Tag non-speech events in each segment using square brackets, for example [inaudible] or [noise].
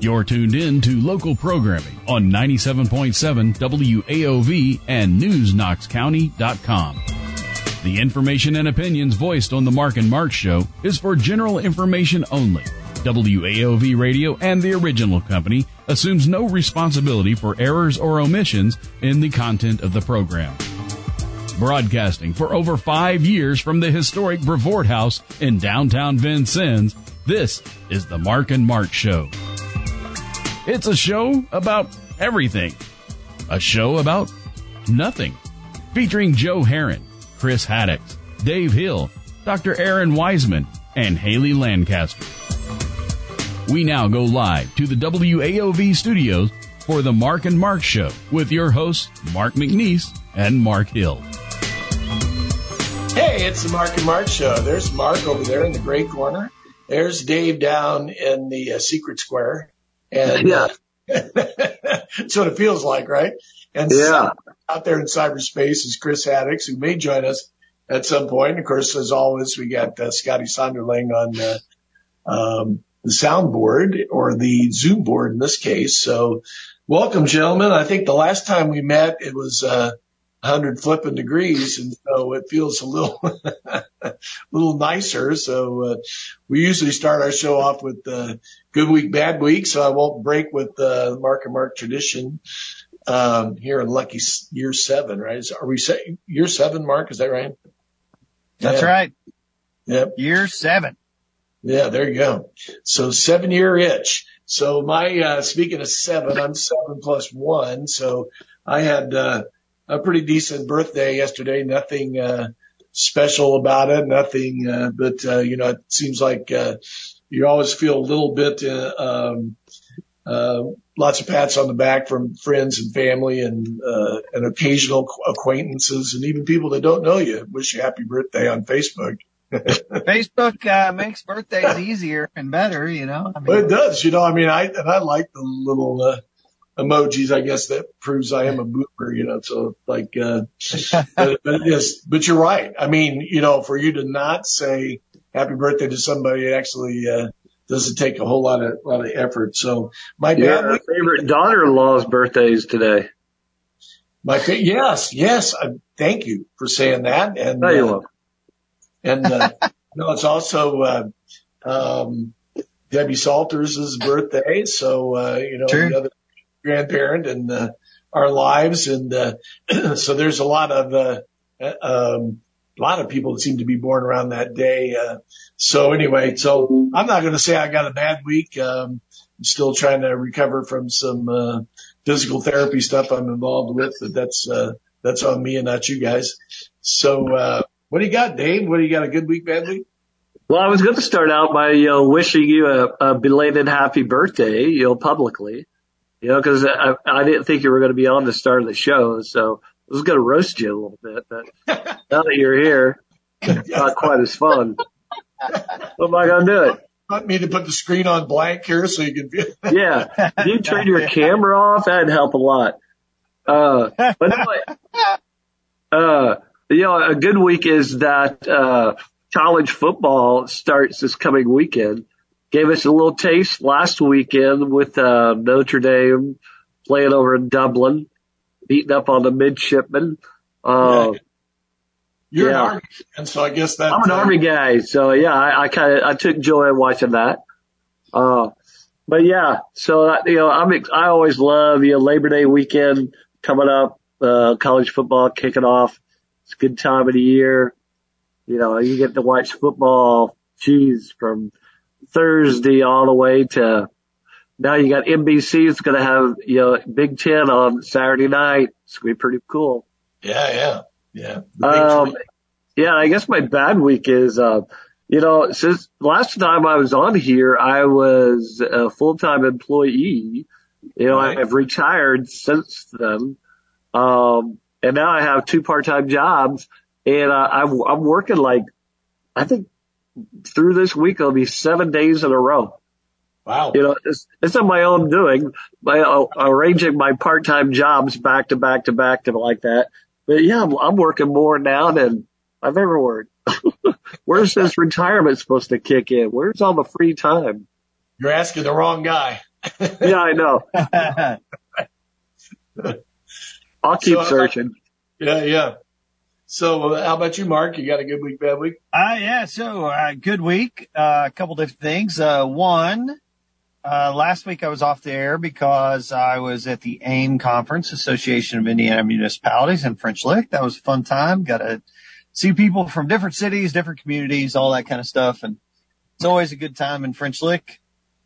You're tuned in to local programming on 97.7 WAOV and NewsKnoxCounty.com. The information and opinions voiced on the Marc and Mark Show is for general information only. WAOV Radio and the original company assumes no responsibility for errors or omissions in the content of the program. Broadcasting for over five years from the historic Brevoort House in downtown Vincennes, this is the Marc and Mark Show. It's a show about everything. A show about nothing. Featuring Joe Herron, Chris Haddix, Dave Hill, Dr. Aaron Wiseman, and Haley Lancaster. We now go live to the WAOV studios for the Marc and Mark Show with your hosts, Marc McNeese and Mark Hill. Hey, it's the Marc and Mark Show. There's Mark over there in the gray corner. There's Dave down in the uh, secret square. And [laughs] yeah, [laughs] that's what it feels like, right? And yeah. out there in cyberspace is Chris Haddix, who may join us at some point. Of course, as always, we got uh, Scotty Sonderling on uh, um, the soundboard or the Zoom board in this case. So, welcome, gentlemen. I think the last time we met, it was uh, 100 flipping degrees, and so it feels a little, [laughs] a little nicer. So uh, we usually start our show off with uh, good week, bad week. So I won't break with the uh, Mark and Mark tradition um, here in lucky year seven, right? Is, are we saying year seven, Mark? Is that right? That's yeah. right. Yep. Year seven. Yeah, there you go. So seven year itch. So my, uh, speaking of seven, I'm seven plus one. So I had, uh, a pretty decent birthday yesterday. Nothing, uh, special about it. Nothing, uh, but, uh, you know, it seems like, uh, you always feel a little bit, uh, um, uh, lots of pats on the back from friends and family and, uh, and occasional acquaintances and even people that don't know you wish you happy birthday on Facebook. [laughs] Facebook uh, makes birthdays easier and better, you know. I mean, Well, it does, you know. I mean, I and I like the little uh, emojis. I guess that proves I am a boomer, you know. So like, uh, [laughs] but, but yes, but you're right. I mean, you know, for you to not say happy birthday to somebody it actually uh, doesn't take a whole lot of lot of effort. So my Yeah, bad our favorite daughter-in-law's birthday is today. my fa- yes, yes. I, thank you for saying that. And you're uh. And, uh, [laughs] no, it's also, uh, um, Debbie Salters' birthday. So, uh, you know, Sure. the other grandparent and, uh, our lives. And, uh, [clears throat] so there's a lot of, uh, uh, um, a lot of people that seem to be born around that day. Uh, so anyway, so I'm not going to say I got a bad week. Um, I'm still trying to recover from some, uh, physical therapy stuff I'm involved with, but that's, uh, that's on me and not you guys. So, uh, what do you got, Dave? What do you got? A good week, bad week? Well, I was going to start out by you know, wishing you a, a belated happy birthday, you know, publicly, you know, because I, I didn't think you were going to be on the start of the show, so I was going to roast you a little bit, but now that you're here, it's not quite as fun. What am I going to do it? Want me to put the screen on blank here so you can feel? Yeah, if you turn your camera off, that'd help a lot. Uh, but anyway, uh, you know, a good week is that, uh, college football starts this coming weekend. Gave us a little taste last weekend with, uh, Notre Dame playing over in Dublin, beating up on the midshipmen. Uh, You're Yeah. an army, and so I guess that I'm an uh, army guy, so yeah, I, I kind of I took joy in watching that. Uh, but yeah, so you know, I'm ex- I always love you know Labor Day weekend coming up, uh, college football kicking off. It's a good time of the year. You know, you get to watch football, geez, from Thursday all the way to now. You got NBC. It's going to have you know Big Ten on Saturday night. It's going to be pretty cool. Yeah, yeah, yeah. Um, yeah, I guess my bad week is, uh, you know, since last time I was on here, I was a full-time employee. You know, Right. I've retired since then. Um, and now I have two part-time jobs and uh, I'm, I'm working like, I think through this week it'll be seven days in a row. Wow. You know, it's, it's on my own doing by uh, arranging my part-time jobs back to back to back to like that. But yeah, I'm, I'm working more now than I've ever worked. [laughs] Where's this retirement supposed to kick in? Where's all the free time? You're asking the wrong guy. [laughs] yeah, I know. [laughs] I'll keep So, uh, searching. Yeah, yeah. So uh, how about you, Mark? You got a good week, bad week? Uh, yeah, so, uh, good week. Uh, a couple different things. Uh, one, uh, last week I was off the air because I was at the AIM conference, Association of Indiana Municipalities in French Lick. That was a fun time. Got to see people from different cities, different communities, all that kind of stuff. And it's always a good time in French Lick,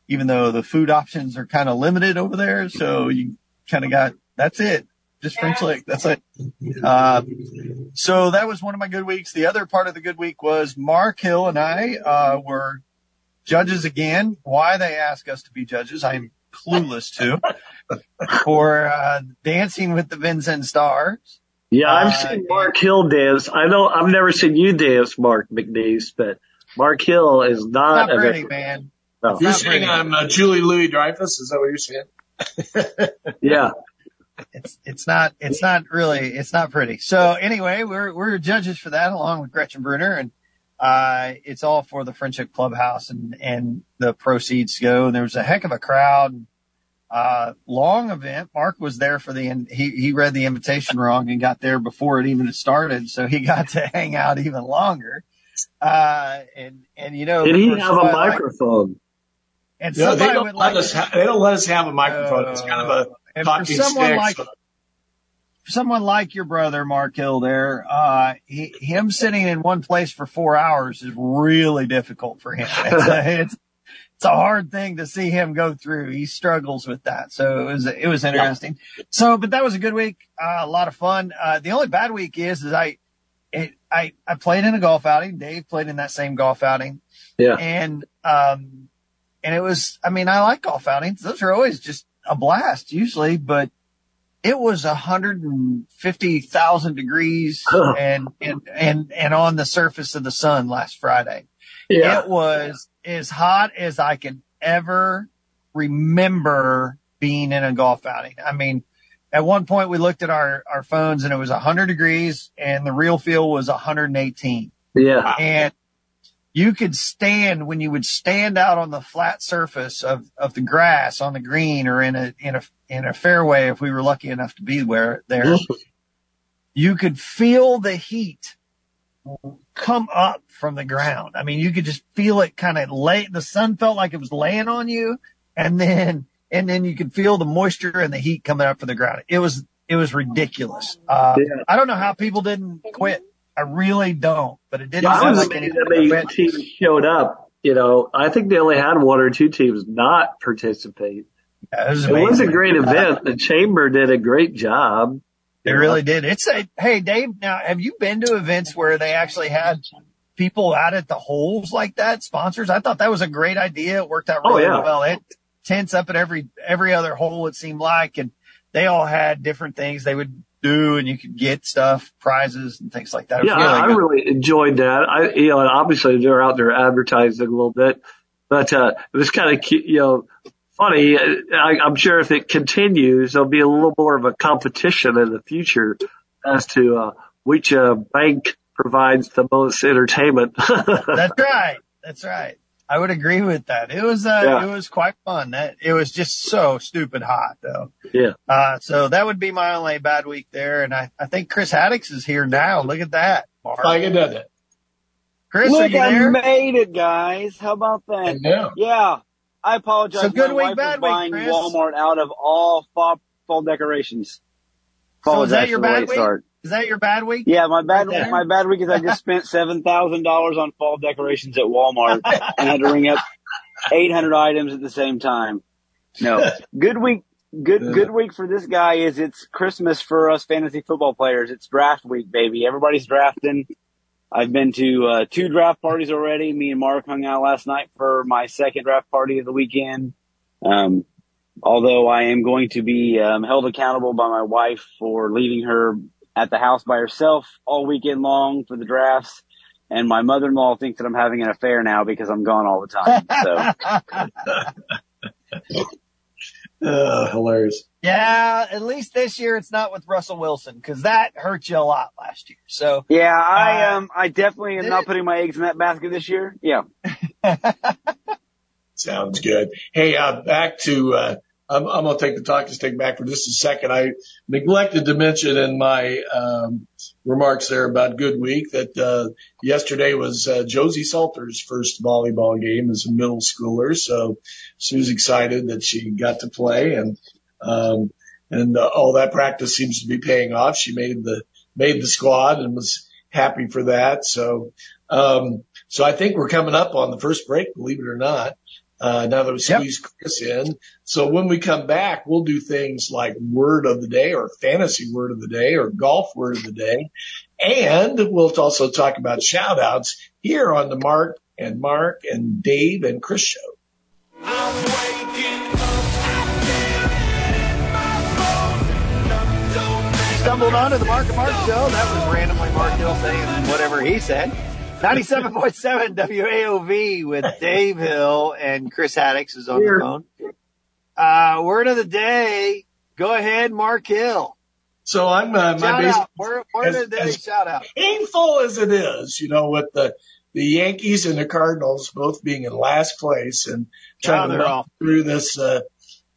even though the food options are kind of limited over there. So you kind of got, that's it. Just French Lick. That's it. Uh, so that was one of my good weeks. The other part of the good week was Mark Hill and I, uh, were judges again. Why they ask us to be judges, I'm clueless to. For, uh, dancing with the Vincennes Stars. Yeah, I've Uh, seen Mark Hill dance. I know I've never seen you dance, Marc McNeese, but Mark Hill is not, Not a pretty, veteran. man. No. You're Not saying. I'm uh, Julie Louis Dreyfus? Is that what you're saying? [laughs] Yeah. It's, it's not, it's not really, it's not pretty. So anyway, we're, we're judges for that along with Gretchen Bruner and, uh, it's all for the Friendship Clubhouse and, and the proceeds go. And there was a heck of a crowd. Uh, long event. Mark was there for the, in- he, he read the invitation wrong and got there before it even started. So he [laughs] got to hang out even longer. Uh, and, and you know, Did he have a somebody like- microphone? and No, they somebody don't would let like us. Ha- they don't let us have a microphone. it's kind of a and for talking someone stick. like so- someone like your brother Mark Hill there, uh, he, him sitting in one place for four hours is really difficult for him. It's a, [laughs] it's, it's a hard thing to see him go through. He struggles with that. So it was, it was interesting. So, but that was a good week. Uh, a lot of fun. Uh, the only bad week is, is I, it, I, I played in a golf outing. Dave played in that same golf outing. Yeah. And, um, and it was, I mean, I like golf outings. Those are always just a blast usually, but it was 150,000 degrees Huh. and, and, and, and on the surface of the sun last Friday. Yeah. It was as hot as I can ever remember being in a golf outing. I mean, at one point we looked at our, our phones and it was 100 degrees and the real feel was 118 Yeah. and you could stand when you would stand out on the flat surface of, of the grass on the green or in a, in a, in a fairway if we were lucky enough to be where there, [laughs] you could feel the heat come up from the ground. I mean, you could just feel it kind of lay, the sun felt like it was laying on you and then, and then you could feel the moisture and the heat coming up from the ground. It was, it was ridiculous. Uh, Yeah. I don't know how people didn't quit. I really don't, but it didn't I sound was like anyone that many teams showed up. You know, I think they only had one or two teams not participate. Yeah, it was, It was a great event. The chamber did a great job. They really did. It's a, hey, Dave, now have you been to events where they actually had people out at the holes like that, sponsors? I thought that was a great idea. It worked out Oh, really yeah. well. It tents up at every, every other hole it seemed like, and they all had different things they would do and you could get stuff, prizes and things like that. Yeah, I, I really enjoyed that. I, you know, and obviously they're out there advertising a little bit, but, uh, it was kind of, you know, funny. I, I'm sure if it continues, there'll be a little more of a competition in the future as to, uh, which, uh, bank provides the most entertainment. [laughs] That's right. That's right. I would agree with that. It was, uh, Yeah. it was quite fun. That it was just so stupid hot though. yeah. Uh, so that would be my only bad week there. And I, I think Chris Haddix is here now. Look at that. Mark. I can do that. Chris, are Look, you I there? made it, guys. How about that? Yeah. Yeah. I apologize. So good My week, wife bad was week, buying Chris. Walmart out of all fall, fall decorations. So is that your bad week? start. Is that your bad week? Yeah, my bad Right my bad week is I just spent seven thousand dollars on fall decorations at Walmart [laughs] and had to ring up eight hundred items at the same time. No. [laughs] Good week good good week for this guy is it's Christmas for us fantasy football players. It's draft week, baby. Everybody's drafting. I've been to uh, two draft parties already. Me and Mark hung out last night for my second draft party of the weekend. Um, although I am going to be um, held accountable by my wife for leaving her at the house by herself all weekend long for the drafts. And my mother-in-law thinks that I'm having an affair now because I'm gone all the time. So [laughs] Uh, hilarious. yeah, at least this year it's not with Russell Wilson because that hurt you a lot last year. So yeah, I Uh, um I definitely am not putting my eggs in that basket this year. Yeah. [laughs] Sounds good. Hey, uh, back to, uh, I'm, I'm going to take the talking stick back for just a second. I neglected to mention in my um, remarks there about Good Week that uh, yesterday was uh, Josie Salter's first volleyball game as a middle schooler. So she was excited that she got to play and um, and uh, all that practice seems to be paying off. She made the made the squad and was happy for that. So um, so I think we're coming up on the first break, believe it or not uh, now that we squeezed yep. Chris in. So when we come back, we'll do things like word of the day or fantasy word of the day or golf word of the day. And we'll also talk about shout outs here on the Mark and Mark and Dave and Chris show. Stumbled onto the Mark and Mark show. That was randomly Mark Hill saying whatever he said. 97.7 WAOV with Dave Hill and Chris Haddix is on Here. the phone. Uh, word of the day. Go ahead, Mark Hill. So I'm, uh, my basic, word, word as, of the day, shout out. Painful as it is, you know, with the, the Yankees and the Cardinals both being in last place and trying to move through this, uh,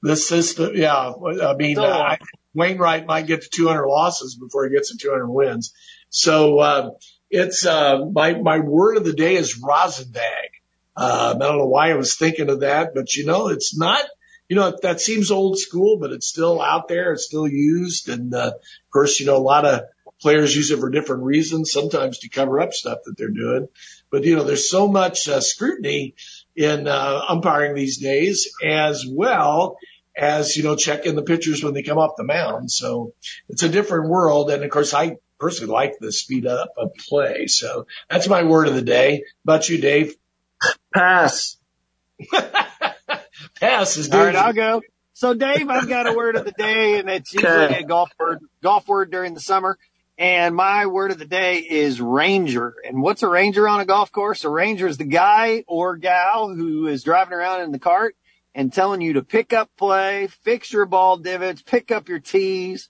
this system. Yeah. I mean, uh, I, Wainwright might get to 200 losses before he gets to 200 wins. So, uh, it's, uh, my, my word of the day is rosin bag. Uh, I don't know why I was thinking of that, but you know, it's not, you know, that seems old school, but it's still out there. It's still used. And, uh, of course, you know, a lot of players use it for different reasons, sometimes to cover up stuff that they're doing. But, you know, there's so much uh, scrutiny in, uh, umpiring these days as well as, you know, checking the pitchers when they come off the mound. So it's a different world. And of course, I personally like the speed up of play. So that's my word of the day. About you, Dave? Pass. [laughs] Pass is All right, I'll go. So Dave, I've got a word of the day and it's usually okay. a golf word, golf word during the summer. And my word of the day is ranger. And what's a ranger on a golf course? A ranger is the guy or gal who is driving around in the cart and telling you to pick up play, fix your ball divots, pick up your tees,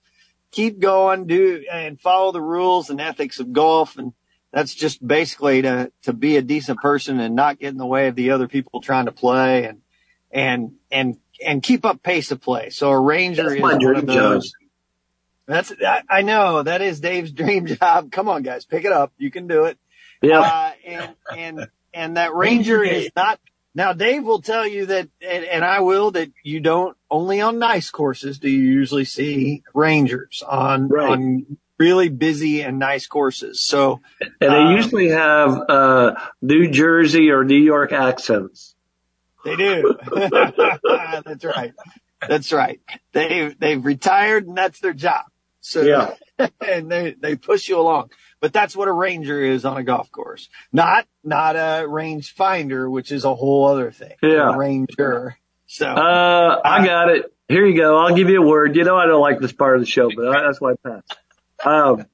keep going, do and follow the rules and ethics of golf. And that's just basically to, to be a decent person and not get in the way of the other people trying to play and, and, and, and keep up pace of play. So a ranger that's is one of those. Job. That's, I, I know that is Dave's [laughs] dream job. Come on, guys, pick it up. You can do it. Yeah. Uh, and, and, and that ranger is not now, Dave will tell you that, and, and, I will, that you don't only on nice courses do you usually see rangers on right. on really busy and nice courses. So, and they um, usually have uh, New Jersey or New York accents. They do. [laughs] that's right. That's right. They they've retired and that's their job. So yeah, [laughs] and they they push you along. But that's what a ranger is on a golf course. Not, not a range finder, which is a whole other thing. Yeah. A ranger. So. Uh, I got it. Here you go. I'll give you a word. You know, I don't like this part of the show, but that's why I passed. Um,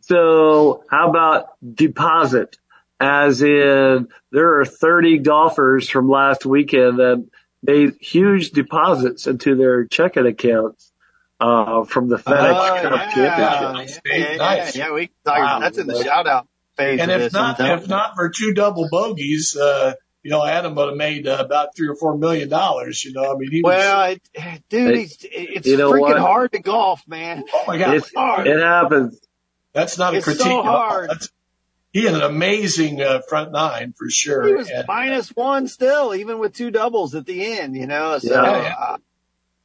so how about deposit? As in, there are 30 golfers from last weekend that made huge deposits into their checking accounts uh, from the FedEx oh, Cup yeah. Championship. Yeah, yeah, nice. yeah, we talk, wow. that's in the shout out phase. And if not, if not for two double bogeys, uh, you know, Adam would have made uh, about three or four million dollars. You know, I mean, he well, was, it, dude, it, it's you know freaking what? hard to golf, man. Oh my god, it's, hard. it happens. That's not a it's critique. So hard. That's, he had an amazing uh, front nine for sure. He was and, minus one still, even with two doubles at the end. You know, so yeah. Uh,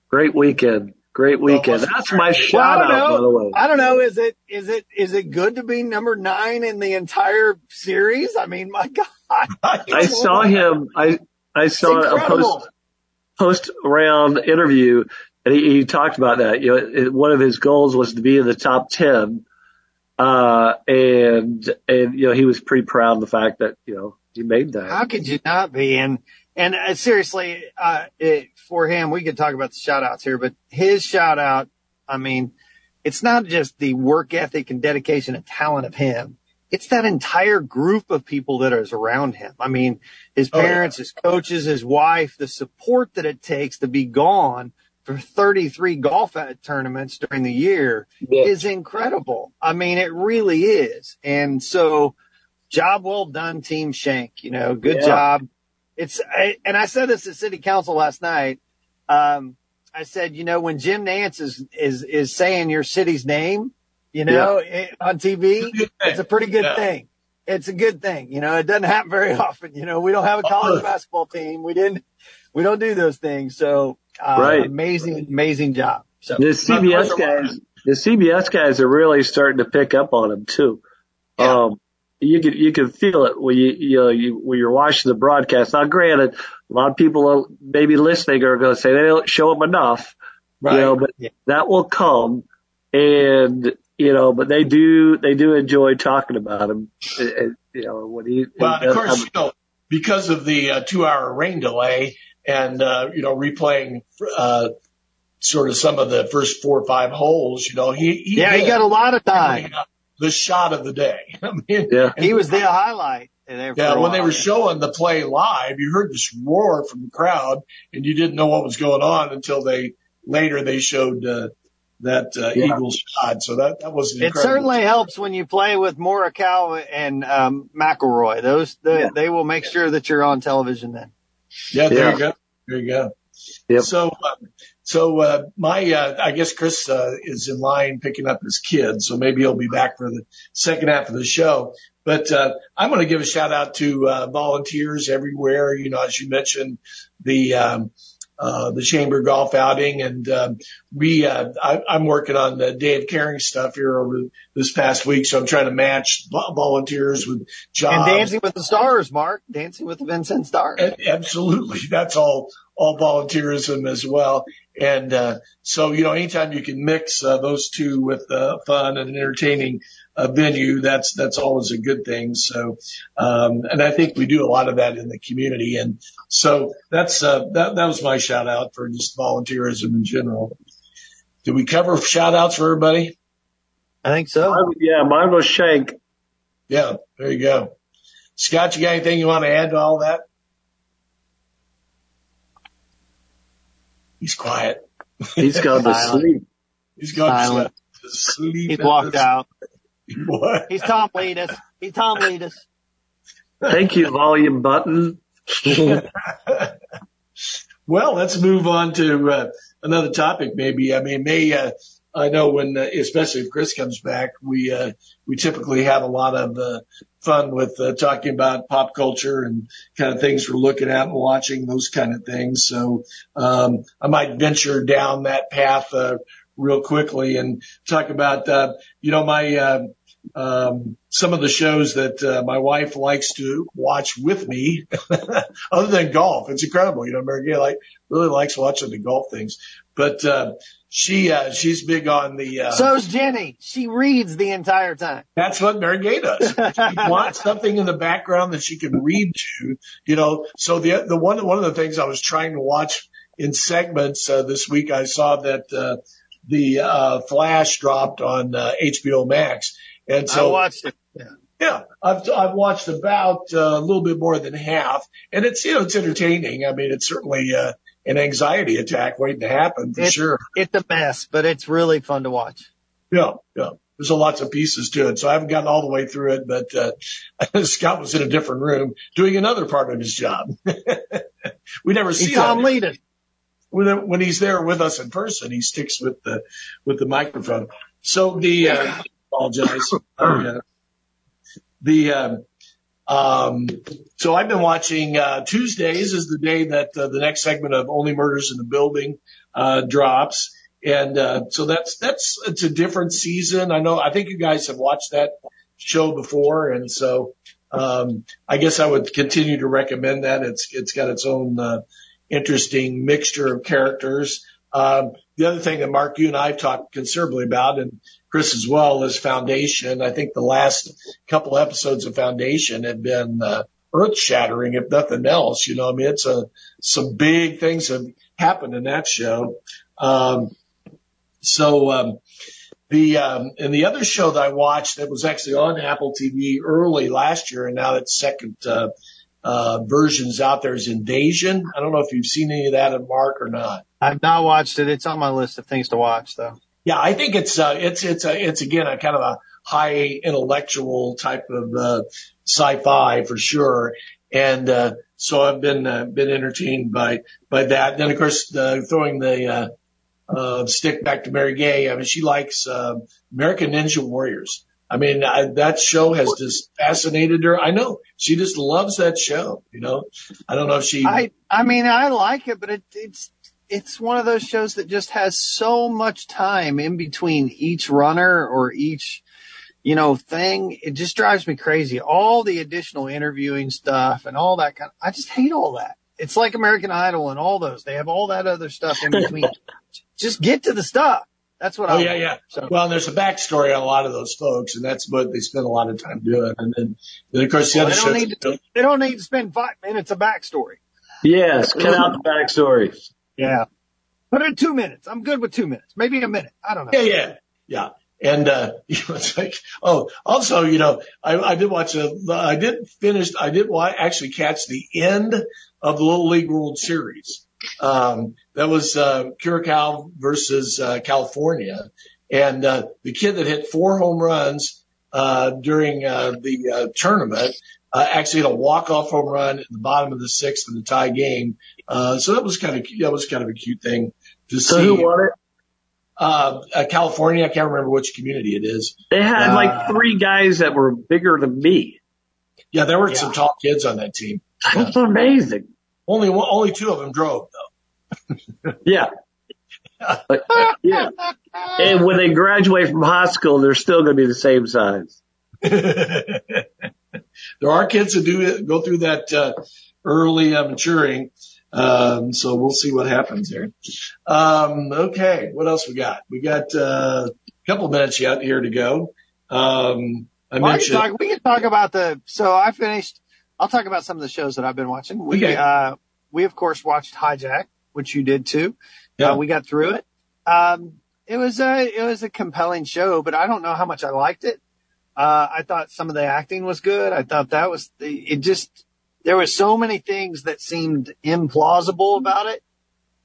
great weekend. Great weekend. That's my shout well, out, by the way. I don't know. Is it, is it, is it good to be number nine in the entire series? I mean, my [laughs] God. I saw him. I, I saw a post, post round interview and he, he talked about that. You know, one of his goals was to be in the top 10. Uh, and, and, you know, he was pretty proud of the fact that, you know, he made that. How could you not be? And, and uh, seriously, uh, it, for him, we could talk about the shout outs here, but his shout out, I mean, it's not just the work ethic and dedication and talent of him. It's that entire group of people that is around him. I mean, his parents, oh, yeah. his coaches, his wife, the support that it takes to be gone for 33 golf tournaments during the year yeah. is incredible. I mean, it really is. And so job well done, team Schenk, you know, good yeah. job it's, I, and I said this at city council last night. Um, I said, you know, when Jim Nantz is, is, is saying your city's name, you know, yeah. it, on TV, it's a pretty good yeah. thing. It's a good thing. You know, it doesn't happen very [laughs] often. You know, we don't have a college basketball team. We didn't, we don't do those things. So, uh, right. amazing, amazing job. So the CBS guys, the CBS guys are really starting to pick up on him too. Yeah. Um, you could you can feel it when you you, know, you when you're watching the broadcast. Now, granted, a lot of people are maybe listening are going to say they don't show them enough, right. you know, but yeah. that will come, and you know, but they do they do enjoy talking about him. you know, when he well, of course, you know, because of the uh, two hour rain delay and uh, you know replaying uh, sort of some of the first four or five holes, you know, he, he yeah, he got a lot of time the shot of the day. [laughs] I mean, yeah. he was the highlight. Yeah, when they were showing the play live, you heard this roar from the crowd, and you didn't know what was going on until they later they showed uh, that uh, yeah. Eagles shot. So that that was it. Certainly helps when you play with Morikawa and um, McIlroy. Those the, yeah. they will make sure that you're on television then. Yeah, there yeah. you go. There you go. Yep. So, um, so uh, my, uh, I guess Chris uh, is in line picking up his kids, so maybe he'll be back for the second half of the show. But uh, I'm going to give a shout out to uh, volunteers everywhere. You know, as you mentioned, the um, uh, the chamber golf outing, and um, we uh, I, I'm working on the day of caring stuff here over this past week, so I'm trying to match volunteers with jobs. And Dancing with the Stars, Mark, Dancing with the Vincennes Stars. Absolutely, that's all all volunteerism as well. And uh, so, you know, anytime you can mix uh, those two with uh, fun and entertaining uh, venue, that's that's always a good thing. So, um, and I think we do a lot of that in the community. And so that's uh, that that was my shout out for just volunteerism in general. Did we cover shout outs for everybody? I think so. yeah, mine was Schenk. Yeah, there you go. Scott, you got anything you want to add to all that? He's quiet. He's gone to sleep. He's gone to sleep. He's walked out. What? He's Tom Leadus. He's Tom Leadus. Thank you, volume button. [laughs] well, let's move on to uh, another topic. Maybe I mean, may uh, I know when, uh, especially if Chris comes back, we uh, we typically have a lot of uh, fun with uh, talking about pop culture and kind of things we're looking at and watching, those kind of things. So um, I might venture down that path uh, real quickly and talk about, uh, you know, my uh, um, some of the shows that uh, my wife likes to watch with me, [laughs] other than golf. It's incredible, you know. Mary Gay like really likes watching the golf things, but uh, she uh, she's big on the. Uh, So's Jenny. She reads the entire time. That's what Mary Gay does. She [laughs] wants something in the background that she can read to, you know. So the the one one of the things I was trying to watch in segments uh, this week, I saw that uh, the uh, Flash dropped on uh, HBO Max, and so I watched it. Yeah. Yeah, I've I've watched about uh, a little bit more than half, and it's you know it's entertaining. I mean, it's certainly uh, an anxiety attack waiting to happen for it's, sure. It's a mess, but it's really fun to watch. Yeah, yeah. There's a lots of pieces to it, so I haven't gotten all the way through it. But uh, [laughs] Scott was in a different room doing another part of his job. [laughs] we never see Tom Leadon. When, when he's there with us in person, he sticks with the with the microphone. So the uh, apologize. [clears throat] Uh, the um, um, so I've been watching, uh, Tuesdays is the day that uh, the next segment of Only Murders in the Building, uh, drops. And, uh, so that's, that's, it's a different season. I know, I think you guys have watched that show before. And so, um, I guess I would continue to recommend that. It's, it's got its own, uh, interesting mixture of characters. Um, the other thing that Mark, you and I have talked considerably about, and Chris as well, is Foundation. I think the last couple episodes of Foundation have been uh, earth shattering, if nothing else. You know, I mean, it's a some big things have happened in that show. Um, so um, the um, and the other show that I watched that was actually on Apple TV early last year, and now its second uh, uh, versions out there is Invasion. I don't know if you've seen any of that at Mark or not. I've not watched it. It's on my list of things to watch though. Yeah, I think it's, uh, it's, it's a, it's again a kind of a high intellectual type of, uh, sci-fi for sure. And, uh, so I've been uh, been entertained by by that. Then of course uh, throwing the uh, uh, stick back to Mary Gay. I mean, she likes uh, American Ninja Warriors. I mean, I, that show has just fascinated her. I know she just loves that show. You know, I don't know if she. I I mean, I like it, but it, it's it's one of those shows that just has so much time in between each runner or each you know, thing. It just drives me crazy. All the additional interviewing stuff and all that kind of, I just hate all that. It's like American Idol and all those. They have all that other stuff in between. [laughs] just get to the stuff. That's what oh, I yeah, yeah. So, well, and there's a backstory on a lot of those folks, and that's what they spend a lot of time doing. And then, then of course, the well, other they don't, need to, they don't need to spend five minutes of backstory. Yes, [laughs] cut out the backstories. Yeah. Put in two minutes. I'm good with two minutes. Maybe a minute. I don't know. Yeah, yeah, yeah. And, uh, [laughs] you know, it's like, oh, also, you know, I, I did watch a, I did finish, I did watch, actually catch the end of the Little League World Series. Um, that was, uh, Curacao versus, uh, California. And, uh, the kid that hit four home runs, uh, during, uh, the, uh, tournament, actually had a walk-off home run at the bottom of the sixth in the tie game. Uh, so that was kind of, that was kind of a cute thing to so see. who won it? uh, uh, California. I can't remember which community it is. They had uh, like three guys that were bigger than me. Yeah, there were yeah. some tall kids on that team. That's yeah. amazing. Only one, only two of them drove though. [laughs] yeah. But, yeah. And when they graduate from high school, they're still going to be the same size. [laughs] [laughs] there are kids who do go through that uh, early uh, maturing um, so we'll see what happens there. Um, okay. What else we got? We got, uh, a couple minutes yet here to go. Um, I well, mentioned. We can, talk, we can talk about the, so I finished, I'll talk about some of the shows that I've been watching. We, okay. uh, we of course watched Hijack, which you did too. Yeah. Uh, we got through it. Um, it was a, it was a compelling show, but I don't know how much I liked it. Uh, I thought some of the acting was good. I thought that was it just, there were so many things that seemed implausible about it.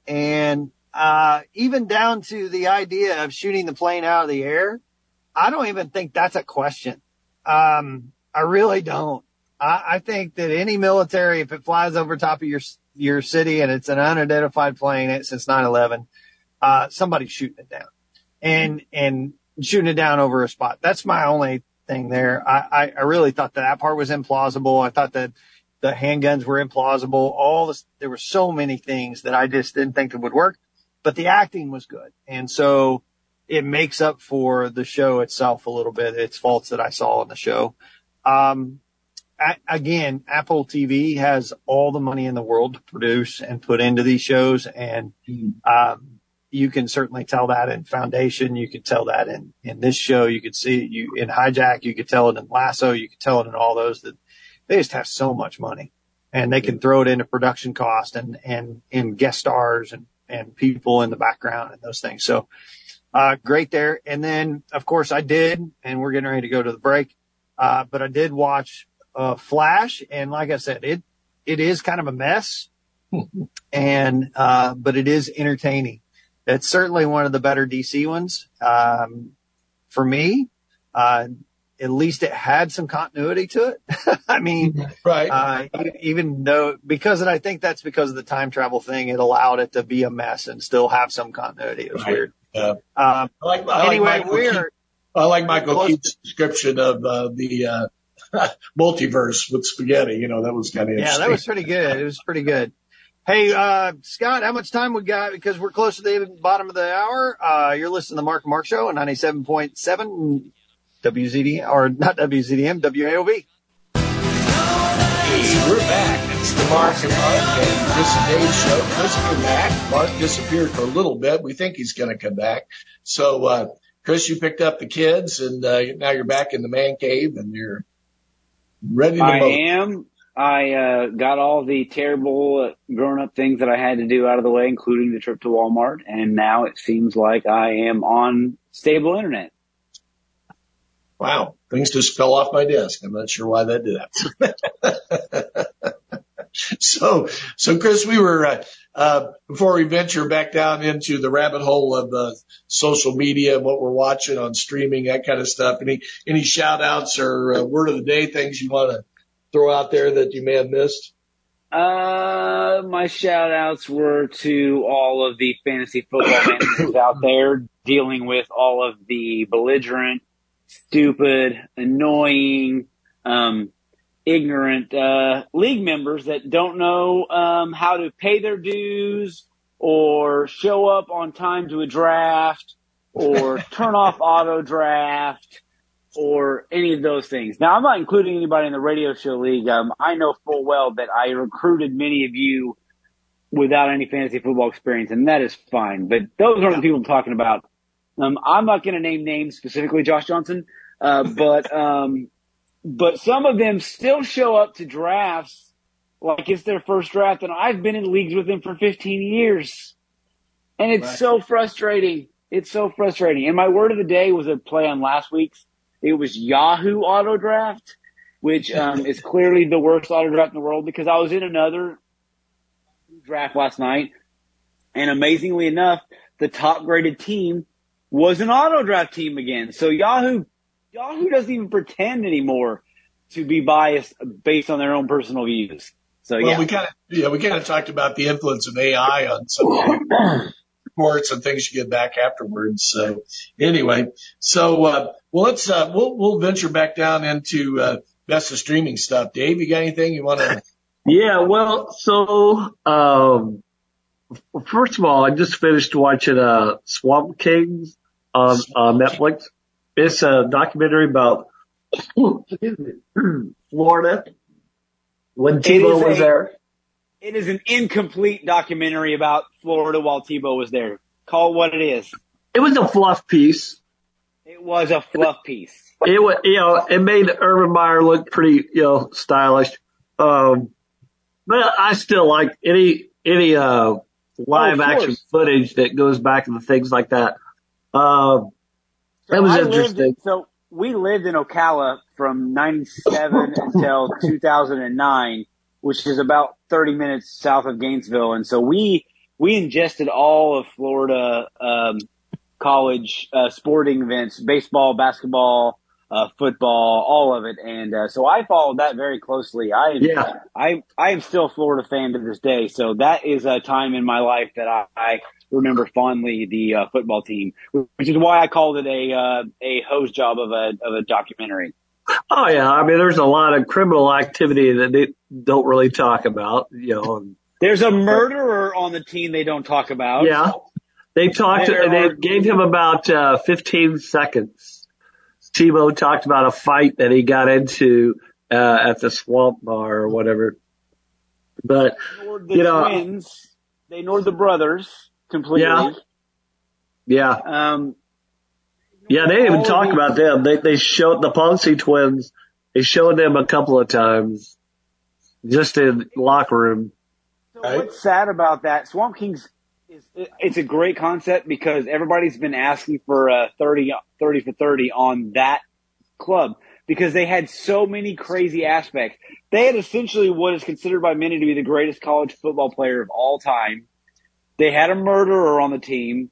And, uh, even down to the idea of shooting the plane out of the air. I don't even think that's a question. Um, I really don't. I, I think that any military, if it flies over top of your, your city and it's an unidentified plane since 9-11, uh, somebody's shooting it down and, and shooting it down over a spot. That's my only thing there. I, I, I really thought that, that part was implausible. I thought that the handguns were implausible. All this, there were so many things that I just didn't think it would work, but the acting was good. And so it makes up for the show itself a little bit. Its faults that I saw in the show. Um, again, Apple TV has all the money in the world to produce and put into these shows. And, um, you can certainly tell that in Foundation. You could tell that in, in this show. You could see you in Hijack. You could tell it in Lasso. You could tell it in all those that they just have so much money and they can throw it into production cost and, and in guest stars and, and people in the background and those things. So, uh, great there. And then of course I did, and we're getting ready to go to the break. Uh, but I did watch, uh, Flash. And like I said, it, it is kind of a mess [laughs] and, uh, but it is entertaining. It's certainly one of the better DC ones. Um, for me, uh, at least it had some continuity to it. [laughs] I mean, right. Uh, even though, because, and I think that's because of the time travel thing, it allowed it to be a mess and still have some continuity. It was right. weird. Yeah. Um, I like, I anyway, like we're, I like Michael Keaton's description of, uh, the, uh, [laughs] multiverse with spaghetti. You know, that was kind of Yeah, that was pretty good. It was pretty good. Hey, uh, Scott, how much time we got? Because we're close to the bottom of the hour. Uh, you're listening to the Marc and Mark Show on 97.7 WZD or not WZDM, WAOV. Hey, we're back. It's the Mark and Mark and Chris and Dave show. Chris came back. Mark disappeared for a little bit. We think he's going to come back. So, uh, Chris, you picked up the kids and, uh, now you're back in the man cave and you're ready to I vote. am. I, uh, got all the terrible grown up things that I had to do out of the way, including the trip to Walmart. And now it seems like I am on stable internet. Wow, things just fell off my desk. I'm not sure why that did that. [laughs] so, so Chris, we were, uh, uh, before we venture back down into the rabbit hole of uh, social media and what we're watching on streaming, that kind of stuff. Any, any shout outs or uh, word of the day things you want to throw out there that you may have missed? Uh, my shout outs were to all of the fantasy football [coughs] managers out there dealing with all of the belligerent, stupid, annoying, um, ignorant, uh, league members that don't know, um, how to pay their dues or show up on time to a draft or [laughs] turn off auto draft or any of those things. Now, I'm not including anybody in the radio show league. Um, I know full well that I recruited many of you without any fantasy football experience, and that is fine. But those are the people I'm talking about. Um, I'm not going to name names specifically, Josh Johnson, uh, but [laughs] um, but some of them still show up to drafts like it's their first draft, and I've been in leagues with them for 15 years, and it's right. so frustrating. It's so frustrating. And my word of the day was a play on last week's it was Yahoo Auto Draft, which um, is clearly the worst auto draft in the world because I was in another draft last night, and amazingly enough, the top graded team was an auto draft team again. So Yahoo, Yahoo doesn't even pretend anymore to be biased based on their own personal views. So well, yeah, we kind of yeah we kind of talked about the influence of AI on some [clears throat] reports and things you get back afterwards. So anyway, so, uh, well, let's, uh, we'll, we'll venture back down into, uh, best of streaming stuff. Dave, you got anything you want to? Yeah, well, so, um, first of all, I just finished watching, uh, Swamp Kings on, uh, Netflix. It's a documentary about, [coughs] Florida when Tebow was a, there. It is an incomplete documentary about Florida while Tebow was there. Call what it is. It was a fluff piece. It was a fluff piece. It was, you know, it made Urban Meyer look pretty, you know, stylish. Um, but I still like any, any, uh, live oh, action footage that goes back into things like that. Um, so was I interesting. In, so we lived in Ocala from 97 [laughs] until 2009 which is about 30 minutes south of Gainesville. And so we, we ingested all of Florida, um, college, uh, sporting events, baseball, basketball, uh, football, all of it. And, uh, so I followed that very closely. I, yeah. I, I am still a Florida fan to this day. So that is a time in my life that I, I remember fondly the, uh, football team, which is why I called it a, uh, a hose job of a, of a documentary. Oh yeah, I mean, there's a lot of criminal activity that they don't really talk about. You know, there's a murderer on the team they don't talk about. Yeah, they talked. They are, gave him about uh, 15 seconds. Tebow talked about a fight that he got into uh, at the Swamp Bar or whatever. But you know, twins, they ignored the brothers completely. Yeah. Yeah. Um, yeah, they didn't even talk about them. They they showed the Pouncey twins. They showed them a couple of times, just in locker room. So right? what's sad about that? Swamp Kings is it's a great concept because everybody's been asking for a 30, 30 for thirty on that club because they had so many crazy aspects. They had essentially what is considered by many to be the greatest college football player of all time. They had a murderer on the team.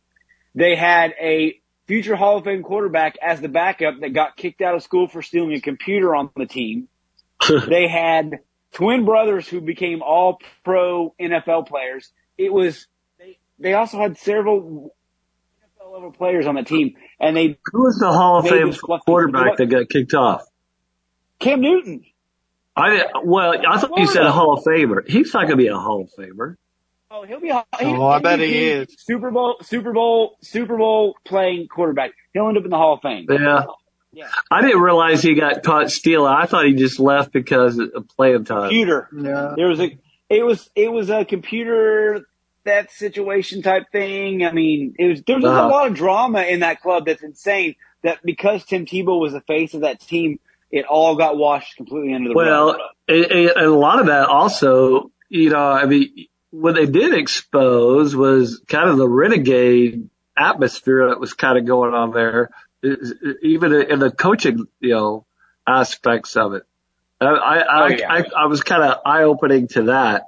They had a future Hall of Fame quarterback as the backup that got kicked out of school for stealing a computer on the team. [laughs] they had twin brothers who became all pro NFL players. It was, they, they also had several NFL level players on the team and they. Who was the Hall of Fame quarterback that got kicked off? Cam Newton. I, well, I thought you said a Hall of Famer. He's not going to be a Hall of Famer. Oh, he'll be. He, oh, I bet he is. Super Bowl, Super Bowl, Super Bowl playing quarterback. He'll end up in the Hall of Fame. Yeah. Yeah. I didn't realize he got caught stealing. I thought he just left because of playing time. Computer. Yeah. There was a. It was. It was a computer that situation type thing. I mean, it was. There was uh-huh. a lot of drama in that club. That's insane. That because Tim Tebow was the face of that team, it all got washed completely under the well, rug. Well, and a lot of that also, you know, I mean, what they did expose was kind of the renegade atmosphere that was kind of going on there, even in the coaching, you know, aspects of it. I, I, oh, yeah. I, I, was kind of eye opening to that.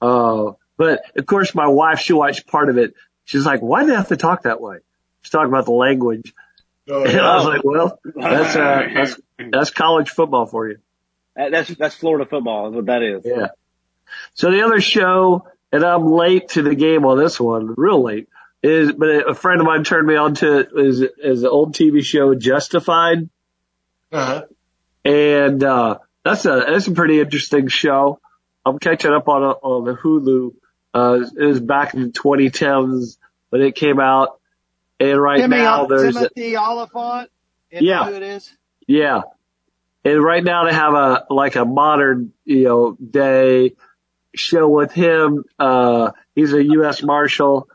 Uh, but of course my wife, she watched part of it. She's like, why do they have to talk that way? She's talking about the language. Oh, [laughs] and I was like, well, that's, uh, [laughs] that's, that's college football for you. That's, that's Florida football is what that is. Yeah. So the other show, and I'm late to the game on this one, real late, is, but a friend of mine turned me on to it, is, is the old TV show Justified. Uh-huh. And, uh, that's a, that's a pretty interesting show. I'm catching up on, on the Hulu. Uh, it was back in the 2010s when it came out. And right Timmy, now there's, Timothy Olyphant. Isn't Yeah. who it is? Yeah. And right now they have a, like a modern, you know, day show with him. Uh, he's a U.S. Marshal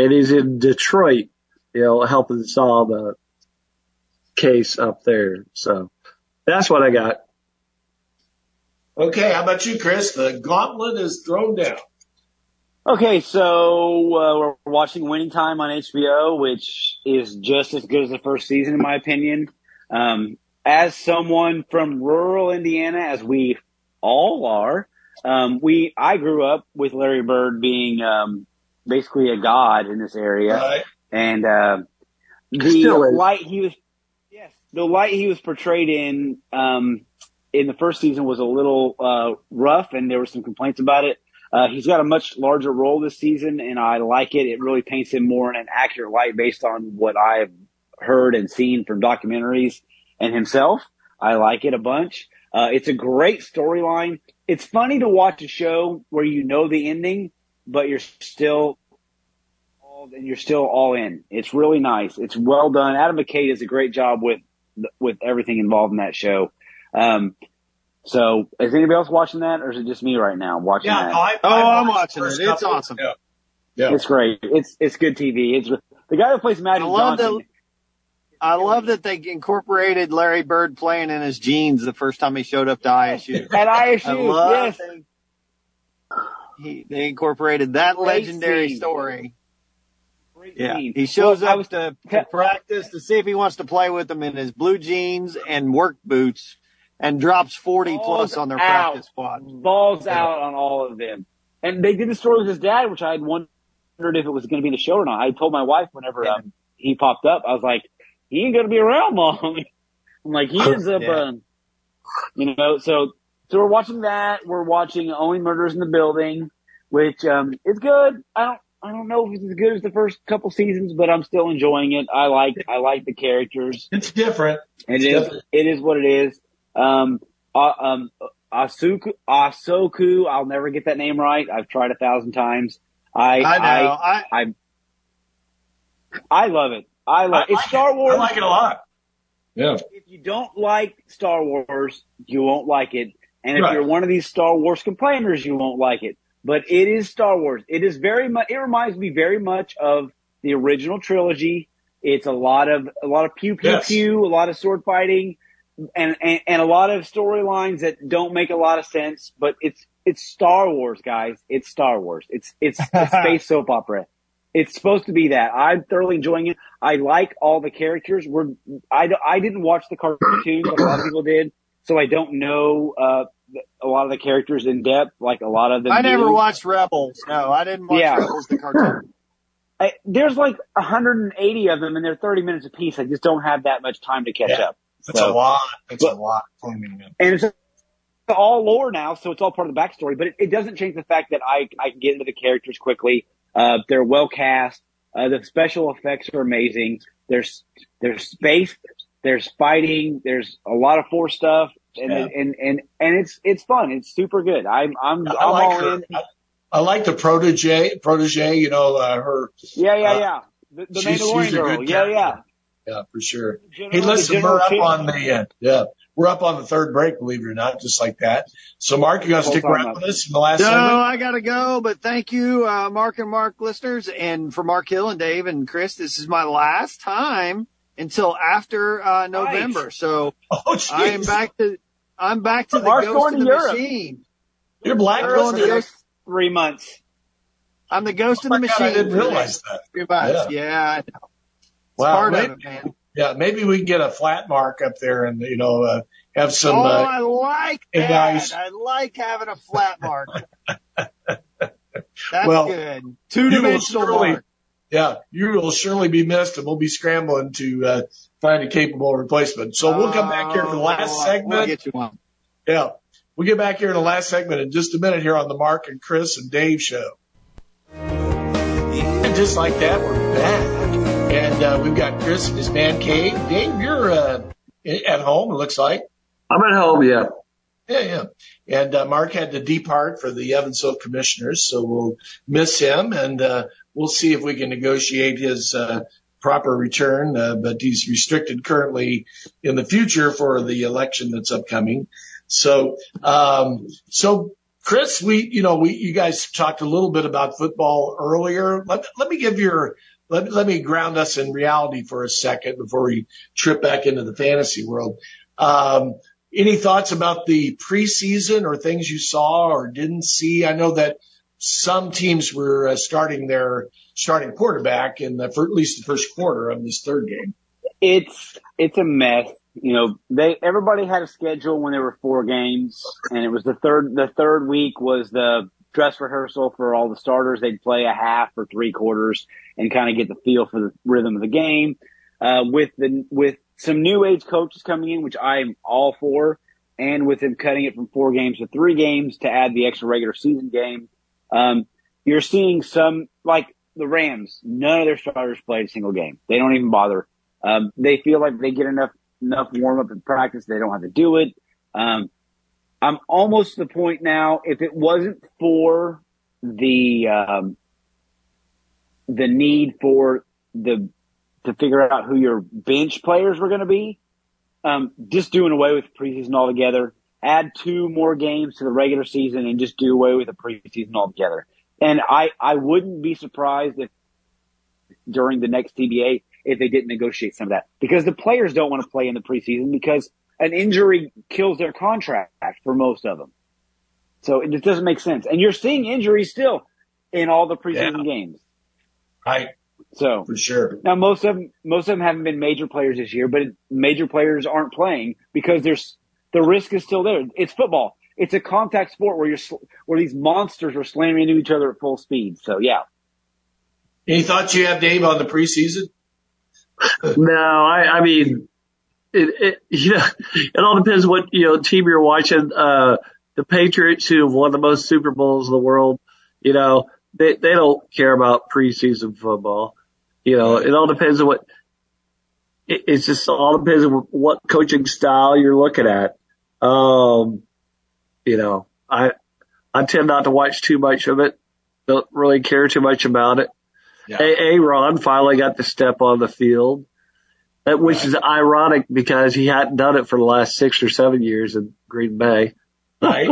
and he's in Detroit, you know, helping solve the case up there. So that's what I got. Okay, how about you, Chris? The gauntlet is thrown down. Okay, so uh, we're watching Winning Time on HBO, which is just as good as the first season, in my opinion. Um, as someone from rural Indiana, as we all are, um, we I grew up with Larry Bird being um, basically a god in this area, Right? and uh, the light he was yes the light he was portrayed in um, in the first season was a little uh, rough, and there were some complaints about it. Uh, he's got a much larger role this season, and I like it. It really paints him more in an accurate light based on what I've heard and seen from documentaries and himself. I like it a bunch. Uh, it's a great storyline. It's funny to watch a show where you know the ending, but you're still and you're still all in. It's really nice. It's well done. Adam McKay does a great job with with everything involved in that show. Um, so is anybody else watching that, or is it just me right now watching Yeah, that? no, I, Oh, I I'm watching it. It's awesome. Yeah. Yeah. It's great. It's it's good TV. It's the guy that plays Magic I love Johnson. that- I love that they incorporated Larry Bird playing in his jeans the first time he showed up to ISU. At ISU, I love yes. they, he, they incorporated that Great legendary scene. story. Great Yeah, scene. he shows Well, up was- to, to practice to see if he wants to play with them in his blue jeans and work boots, and drops forty plus on their out. practice squad. balls out on all of them. And they did the story with his dad, which I had wondered if it was going to be in the show or not. I told my wife whenever Yeah. um, he popped up, I was like, he ain't going to be around [laughs] long. I'm like, he [laughs] ends up, Yeah. um, you know, so, so we're watching that. We're watching Only Murders in the Building, which, um, is good. I don't, I don't know if it's as good as the first couple seasons, but I'm still enjoying it. I like, I like the characters. It's different. It It's is. different. It is what it is. Um, uh, um, Asuku, Asoku. I'll never get that name right. I've tried a thousand times. I, I know. I, I, I love it. I love I It's like Star it. Wars. I like it a lot. Yeah. If you don't like Star Wars, you won't like it. And if Right. you're one of these Star Wars complainers, you won't like it. But it is Star Wars. It is very much, it reminds me very much of the original trilogy. It's a lot of, a lot of pew pew Yes. pew, a lot of sword fighting and, and, and a lot of storylines that don't make a lot of sense, but it's, it's Star Wars, guys. It's Star Wars. It's, it's [laughs] a space soap opera. It's supposed to be that. I'm thoroughly enjoying it. I like all the characters. We're, I, I didn't watch the cartoons a lot of people did, so I don't know, uh, a lot of the characters in depth, like a lot of them. I never watched Rebels. No, I didn't watch Yeah. Rebels the cartoon. I, there's like 180 of them and they're 30 minutes apiece. I just don't have that much time to catch Yeah. up. It's So- a lot. It's but- a lot. And it's all lore now, so it's all part of the backstory. But it, it doesn't change the fact that I I can get into the characters quickly. Uh, they're well cast. Uh, the special effects are amazing. There's there's space. There's fighting. There's a lot of force stuff, and Yeah. and and and it's it's fun. It's super good. I'm I'm I I'm like all her. in. I, I like the protege. Protege. You know, uh, her. Yeah, yeah, Uh, yeah. The, the she's- Mandalorian she's a girl. good Yeah, yeah. Yeah, for sure. General- Hey, the listen, we're up Kim- on the uh, yeah, we're up on the third break. Believe it or not, just like that. So, Mark, you got to stick around up. with us in the last No, segment. I gotta go, but thank you, uh, Marc and Mark listeners. And for Mark Hill and Dave and Chris, this is my last time until after, uh, November. So [laughs] Oh, I am back to, I'm back to the Mark's ghost of the Europe. machine. You're I'm black. going the next three months. I'm the ghost of Oh the my God, machine. I didn't realize that. three months. Yeah, I know. It's Wow, part maybe, of it, man. yeah, maybe we can get a flat mark up there and you know uh, have some. oh, uh, I like that. guys. I like having a flat mark. [laughs] That's Well, good. Two dimensional mark. Yeah, you will surely be missed, and we'll be scrambling to uh, find a capable replacement. So we'll come back here for the last Oh, segment. We'll get you one. Yeah. We'll get back here in the last segment in just a minute here on the Mark and Chris and Dave show. And just like that, we're back. And uh, we've got Chris in his man cave. Dave, you're uh, at home, it looks like. I'm at home, yeah. Yeah, yeah. And uh, Mark had to depart for the Evansville Commissioners, so we'll miss him, and uh, we'll see if we can negotiate his uh, proper return. Uh, but he's restricted currently in the future for the election that's upcoming. So, um, so Chris, we, you know, we, you guys talked a little bit about football earlier. Let, let me give your, let, let me ground us in reality for a second before we trip back into the fantasy world. Um, any thoughts about the preseason or things you saw or didn't see? I know that some teams were uh, starting their starting quarterback in the, for at least the first quarter of this third game. It's it's a mess. You know, they everybody had a schedule when there were four games, and it was the third the third week was the dress rehearsal for all the starters. They'd play a half or three quarters and kind of get the feel for the rhythm of the game. Uh, with the with some new age coaches coming in, which I'm all for, and with them cutting it from four games to three games to add the extra regular season game, um, you're seeing some like the Rams. None of their starters played a single game. They don't even bother. Um, they feel like they get enough enough warm up and practice. They don't have to do it. Um, I'm almost to the point now. If it wasn't for the um, the need for the to figure out who your bench players were going to be, um, just doing away with preseason altogether. Add two more games to the regular season and just do away with the preseason altogether. And I I wouldn't be surprised if during the next CBA if they didn't negotiate some of that because the players don't want to play in the preseason because an injury kills their contract for most of them. So it just doesn't make sense. And you're seeing injuries still in all the preseason yeah. games. Right. So for sure. Now most of them, most of them haven't been major players this year, but major players aren't playing because there's the risk is still there. It's football. It's a contact sport where you're where these monsters are slamming into each other at full speed. So yeah. Any thoughts you have, Dave, on the preseason? [laughs] no, I, I mean, it, it, you know, it all depends what, you know, team you're watching. Uh, the Patriots who have won the most Super Bowls in the world, you know, they, they don't care about preseason football. You know, it all depends on what, it, it's just all depends on what coaching style you're looking at. Um, you know, I, I tend not to watch too much of it. Don't really care too much about it. Yeah. Aaron finally got to step on the field, which right. is ironic because he hadn't done it for the last six or seven years in Green Bay. [laughs] Right.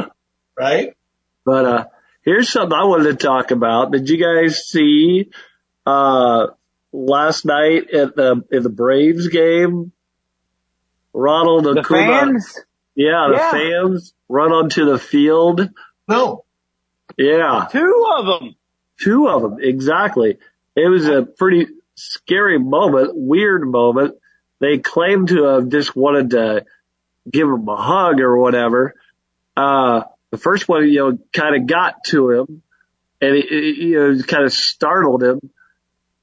right. But, uh, here's something I wanted to talk about. Did you guys see, uh, last night at the, in the Braves game? Ronald the Acuna, fans? Yeah, the yeah. fans run onto the field. No. Yeah. Two of them. Two of them, exactly. It was a pretty scary moment, weird moment. They claimed to have just wanted to give him a hug or whatever. Uh, the first one, you know, kind of got to him and it, it you know, kind of startled him.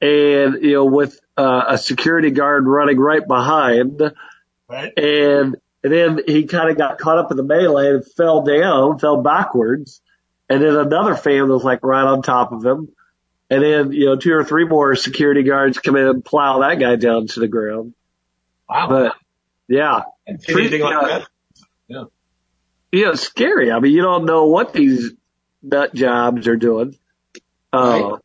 And, you know, with, uh, a security guard running right behind. Right. And, and then he kind of got caught up in the melee and fell down, fell backwards. And then another fan was like right on top of him. And then, you know, two or three more security guards come in and plow that guy down to the ground. Wow. But yeah. Like uh, that. Yeah. You know, scary. I mean, you don't know what these nut jobs are doing. Uh, right.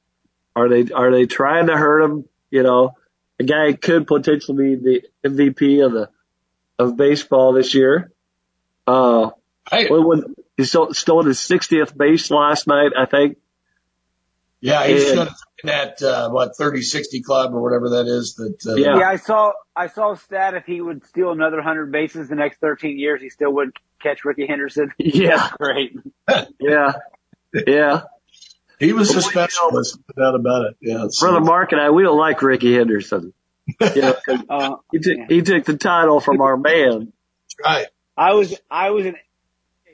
are they, are they trying to hurt him? You know, a guy could potentially be the MVP of the, of baseball this year. Uh, right. when, when he stole, stole his 60th base last night, I think. Yeah, he's and, in that uh, what thirty sixty club or whatever that is. That uh, yeah. yeah, I saw I saw a stat if he would steal another hundred bases the next thirteen years, he still wouldn't catch Rickey Henderson. [laughs] Yeah, That's great. [laughs] yeah, yeah. He was a specialist, no doubt about it. Yeah, brother Mark and I, we don't like Rickey Henderson. You [laughs] know, uh, he took yeah. he took the title from our man. right. I was I was an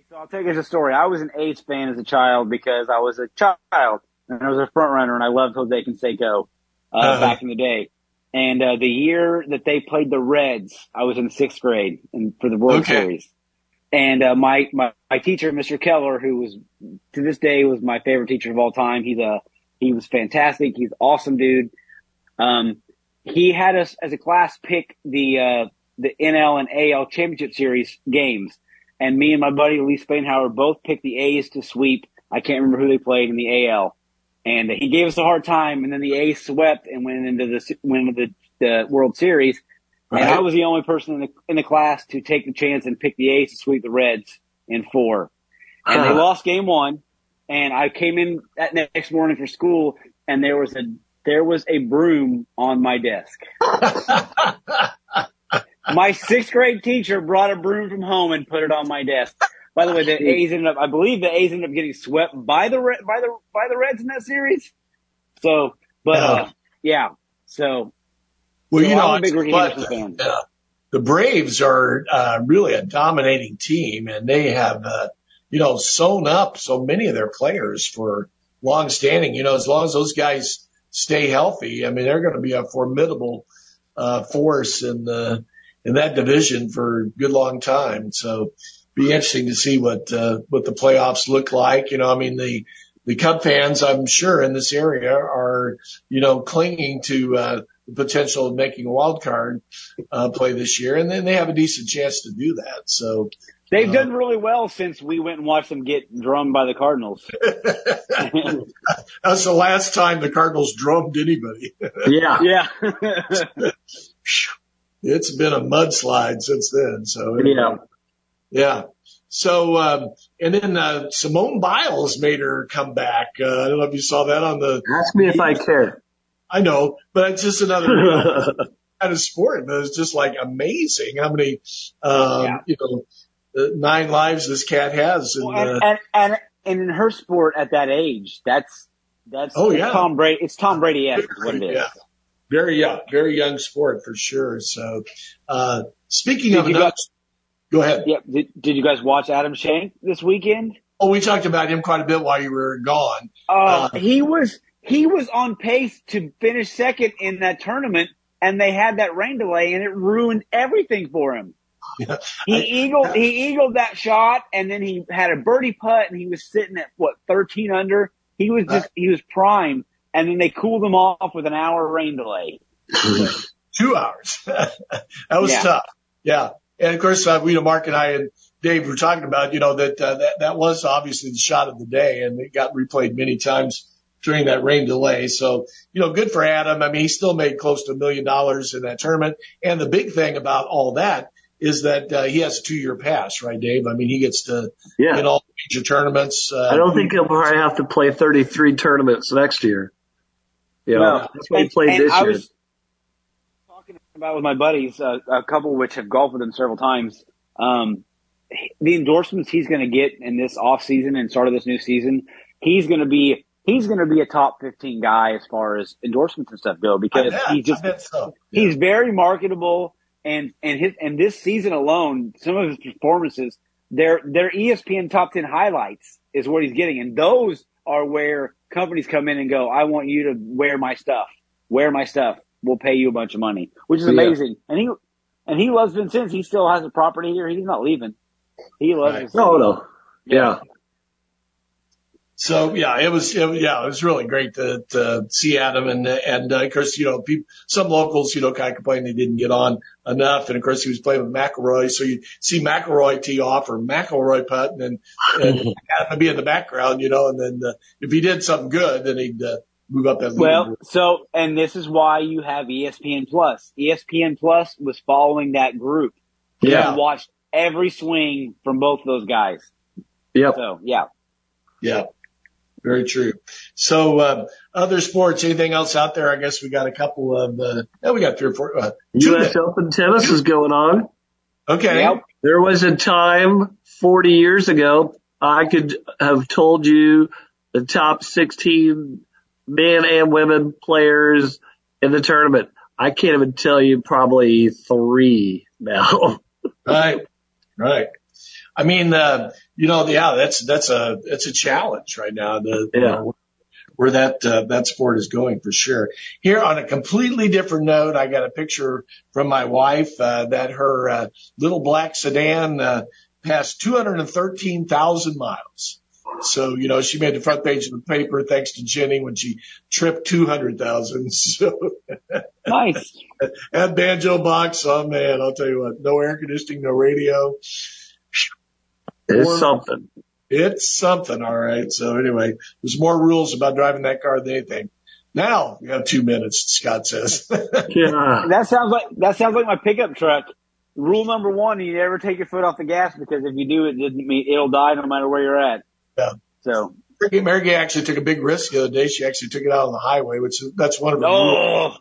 so I'll take it as a story. I was an A's fan as a child because I was a child and I was a front runner and I loved Jose Canseco, uh, uh-huh. back in the day. And, uh, the year that they played the Reds, I was in sixth grade and for the World okay. Series. and uh, my, my my teacher, Mr. Keller, who was to this day was my favorite teacher of all time. He's a he was fantastic. He's awesome dude. Um, he had us as a class pick the uh, the NL and AL championship series games, and me and my buddy Lee Spainhauer both picked the A's to sweep. I can't remember who they played in the AL, and he gave us a hard time. And then the A's swept and went into the went into the, the World Series. Right. And I was the only person in the in the class to take the chance and pick the A's to sweep the Reds in four. And uh-huh. they lost game one. And I came in that next morning for school, and there was a there was a broom on my desk. my sixth grade teacher brought a broom from home and put it on my desk. By the way, the A's ended up, I believe the A's ended up getting swept by the, by the, by the Reds in that series. So, but, uh, yeah. So, well, so you know, I'm a big Ricky fan. Uh, the Braves are, uh, really a dominating team and they have, uh, you know, sewn up so many of their players for long standing, you know, as long as those guys stay healthy, I mean, they're going to be a formidable, uh, force in the, in that division for a good long time. So be interesting to see what, uh, what the playoffs look like. You know, I mean, the, the Cub fans, I'm sure in this area are, you know, clinging to, uh, the potential of making a wild card, uh, play this year. And then they have a decent chance to do that. So, They've uh, done really well since we went and watched them get drummed by the Cardinals. [laughs] That's the last time the Cardinals drummed anybody. [laughs] yeah. Yeah [laughs] it's been a mudslide since then. So yeah, yeah. So um, and then uh, Simone Biles made her come back. Uh, I don't know if you saw that on the. Ask me if I care. I know, but it's just another kind of sport. But it's just like amazing how many, um, yeah. you know, nine lives this cat has. And, well, and, uh, and, and, and in her sport at that age, that's that's oh yeah, Tom Brady. It's Tom Brady. What it is. Yeah very young, very young sport for sure. So, uh, speaking did of another, guys, go ahead. Yeah. Did, did you guys watch Adam Schenk this weekend? Oh, we talked about him quite a bit while you were gone. Uh, uh, he was, he was on pace to finish second in that tournament and they had that rain delay and it ruined everything for him. [laughs] Yeah, he eagled, he eagled that shot and then he had a birdie putt and he was sitting at what, 13 under. He was just, he was prime and then they cooled him off with an hour rain delay. [laughs] Two hours. [laughs] that was yeah. tough. Yeah. And of course, uh, you know, Mark and I and Dave were talking about, you know, that, uh, that, that was obviously the shot of the day and it got replayed many times during that rain delay. So, you know, good for Adam. I mean, he still made close to a million dollars in that tournament. And the big thing about all that is that uh, he has a two-year pass, right, Dave? I mean, he gets to yeah. in all major tournaments. Uh, I don't think he'll probably have to play 33 tournaments next year. Yeah, no. that's what he played and, this I year. Was talking about with my buddies, uh, a couple which have golfed with him several times. Um, the endorsements he's going to get in this off season and start of this new season, he's going to be he's going to be a top 15 guy as far as endorsements and stuff go because he's just so. yeah. he's very marketable and and his and this season alone, some of his performances, their their ESPN top 10 highlights is what he's getting, and those are where companies come in and go, I want you to wear my stuff, wear my stuff. We'll pay you a bunch of money, which is amazing. Yeah. And he, and he loves Vincennes. He still has a property here. He's not leaving. He loves right. it. No, no. Yeah. So yeah, it was, it, yeah, it was really great to, to see Adam and, and, uh, of course, you know, people, some locals, you know, kind of complained they didn't get on enough. And of course he was playing with McIlroy. So you see McIlroy tee off or McIlroy putt and then, and [laughs] Adam be in the background, you know, and then, uh, if he did something good, then he'd, uh, move up that Well, so, and this is why you have ESPN Plus. ESPN Plus was following that group. Yeah. watched every swing from both of those guys. Yep. So, yeah. Yeah. Very true. So, uh, other sports, anything else out there? I guess we got a couple of, uh, oh, we got three or four, uh, U.S. Open tennis is going on. Okay. Yep. There was a time 40 years ago, I could have told you the top 16 men and women players in the tournament. I can't even tell you probably three now. [laughs] right. Right. I mean, uh, you know, yeah, that's, that's a, it's a challenge right now. The, yeah. You know, where that, uh, that sport is going for sure. Here on a completely different note, I got a picture from my wife, uh, that her, uh, little black sedan, uh, passed 213,000 miles. So, you know, she made the front page of the paper thanks to Jenny when she tripped 200,000. [laughs] So nice. and banjo box. Oh man, I'll tell you what, no air conditioning, no radio. It's or, something. It's something. All right. So anyway, there's more rules about driving that car than anything. Now we have two minutes, Scott says. [laughs] yeah. That sounds like, that sounds like my pickup truck. Rule number one, you never take your foot off the gas because if you do, it doesn't mean it'll die no matter where you're at. Yeah. So. Mary Gay actually took a big risk the other day. She actually took it out on the highway, which that's one of her. Oh. Rules.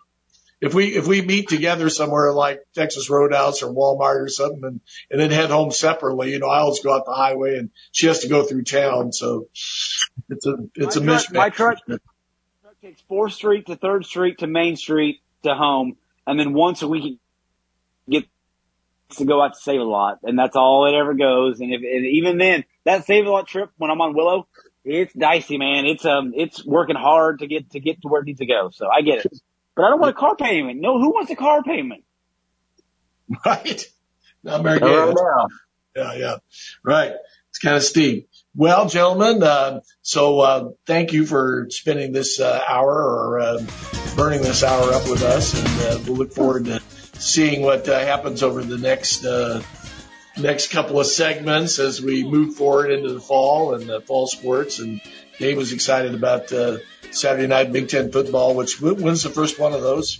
If we, if we meet together somewhere like Texas Roadhouse or Walmart or something and, and then head home separately, you know, I always go out the highway and she has to go through town. So it's a, it's my a truck, My truck, truck takes 4th Street to 3rd Street to Main Street to home. And then once a week get to go out to Save a Lot, and that's all it ever goes. And if and even then, that Save a Lot trip when I'm on Willow, it's dicey, man. It's um, it's working hard to get to get to where it needs to go. So I get it, but I don't want a car payment. No, who wants a car payment? [laughs] Right. Not very good. Yeah, yeah. Right. It's kind of steep. Well, gentlemen, uh, so uh, thank you for spending this uh, hour or uh, burning this hour up with us, and uh, we'll look forward to seeing what uh, happens over the next uh, next couple of segments as we move forward into the fall and the fall sports. And Dave was excited about uh, Saturday night Big Ten football. Which when's the first one of those?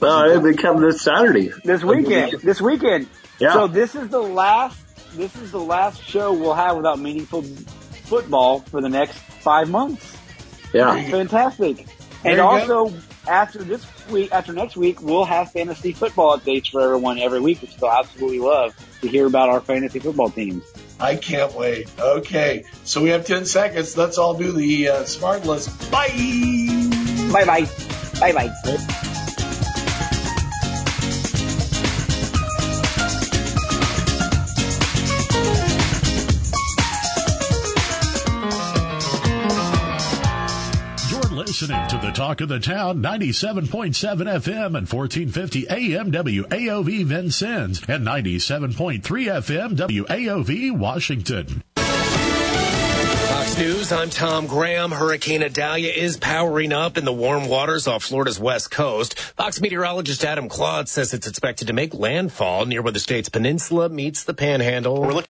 Well, it'll be coming this Saturday. This weekend. This weekend. Yeah. So this is the last. This is the last show we'll have without meaningful football for the next five months. Yeah. Fantastic. and also, go after this week, after next week, we'll have fantasy football updates for everyone every week, which they'll absolutely love to hear about our fantasy football teams. I can't wait. Okay, so we have 10 seconds. Let's all do the uh, smart list. Bye. Bye bye! Bye bye. Talk of the Town 97.7 FM and 1450 AM WAOV Vincennes and 97.3 FM WAOV Washington. Fox News, I'm Tom Graham. Hurricane Idalia is powering up in the warm waters off Florida's west coast. Fox meteorologist Adam Klotz says it's expected to make landfall near where the state's peninsula meets the panhandle.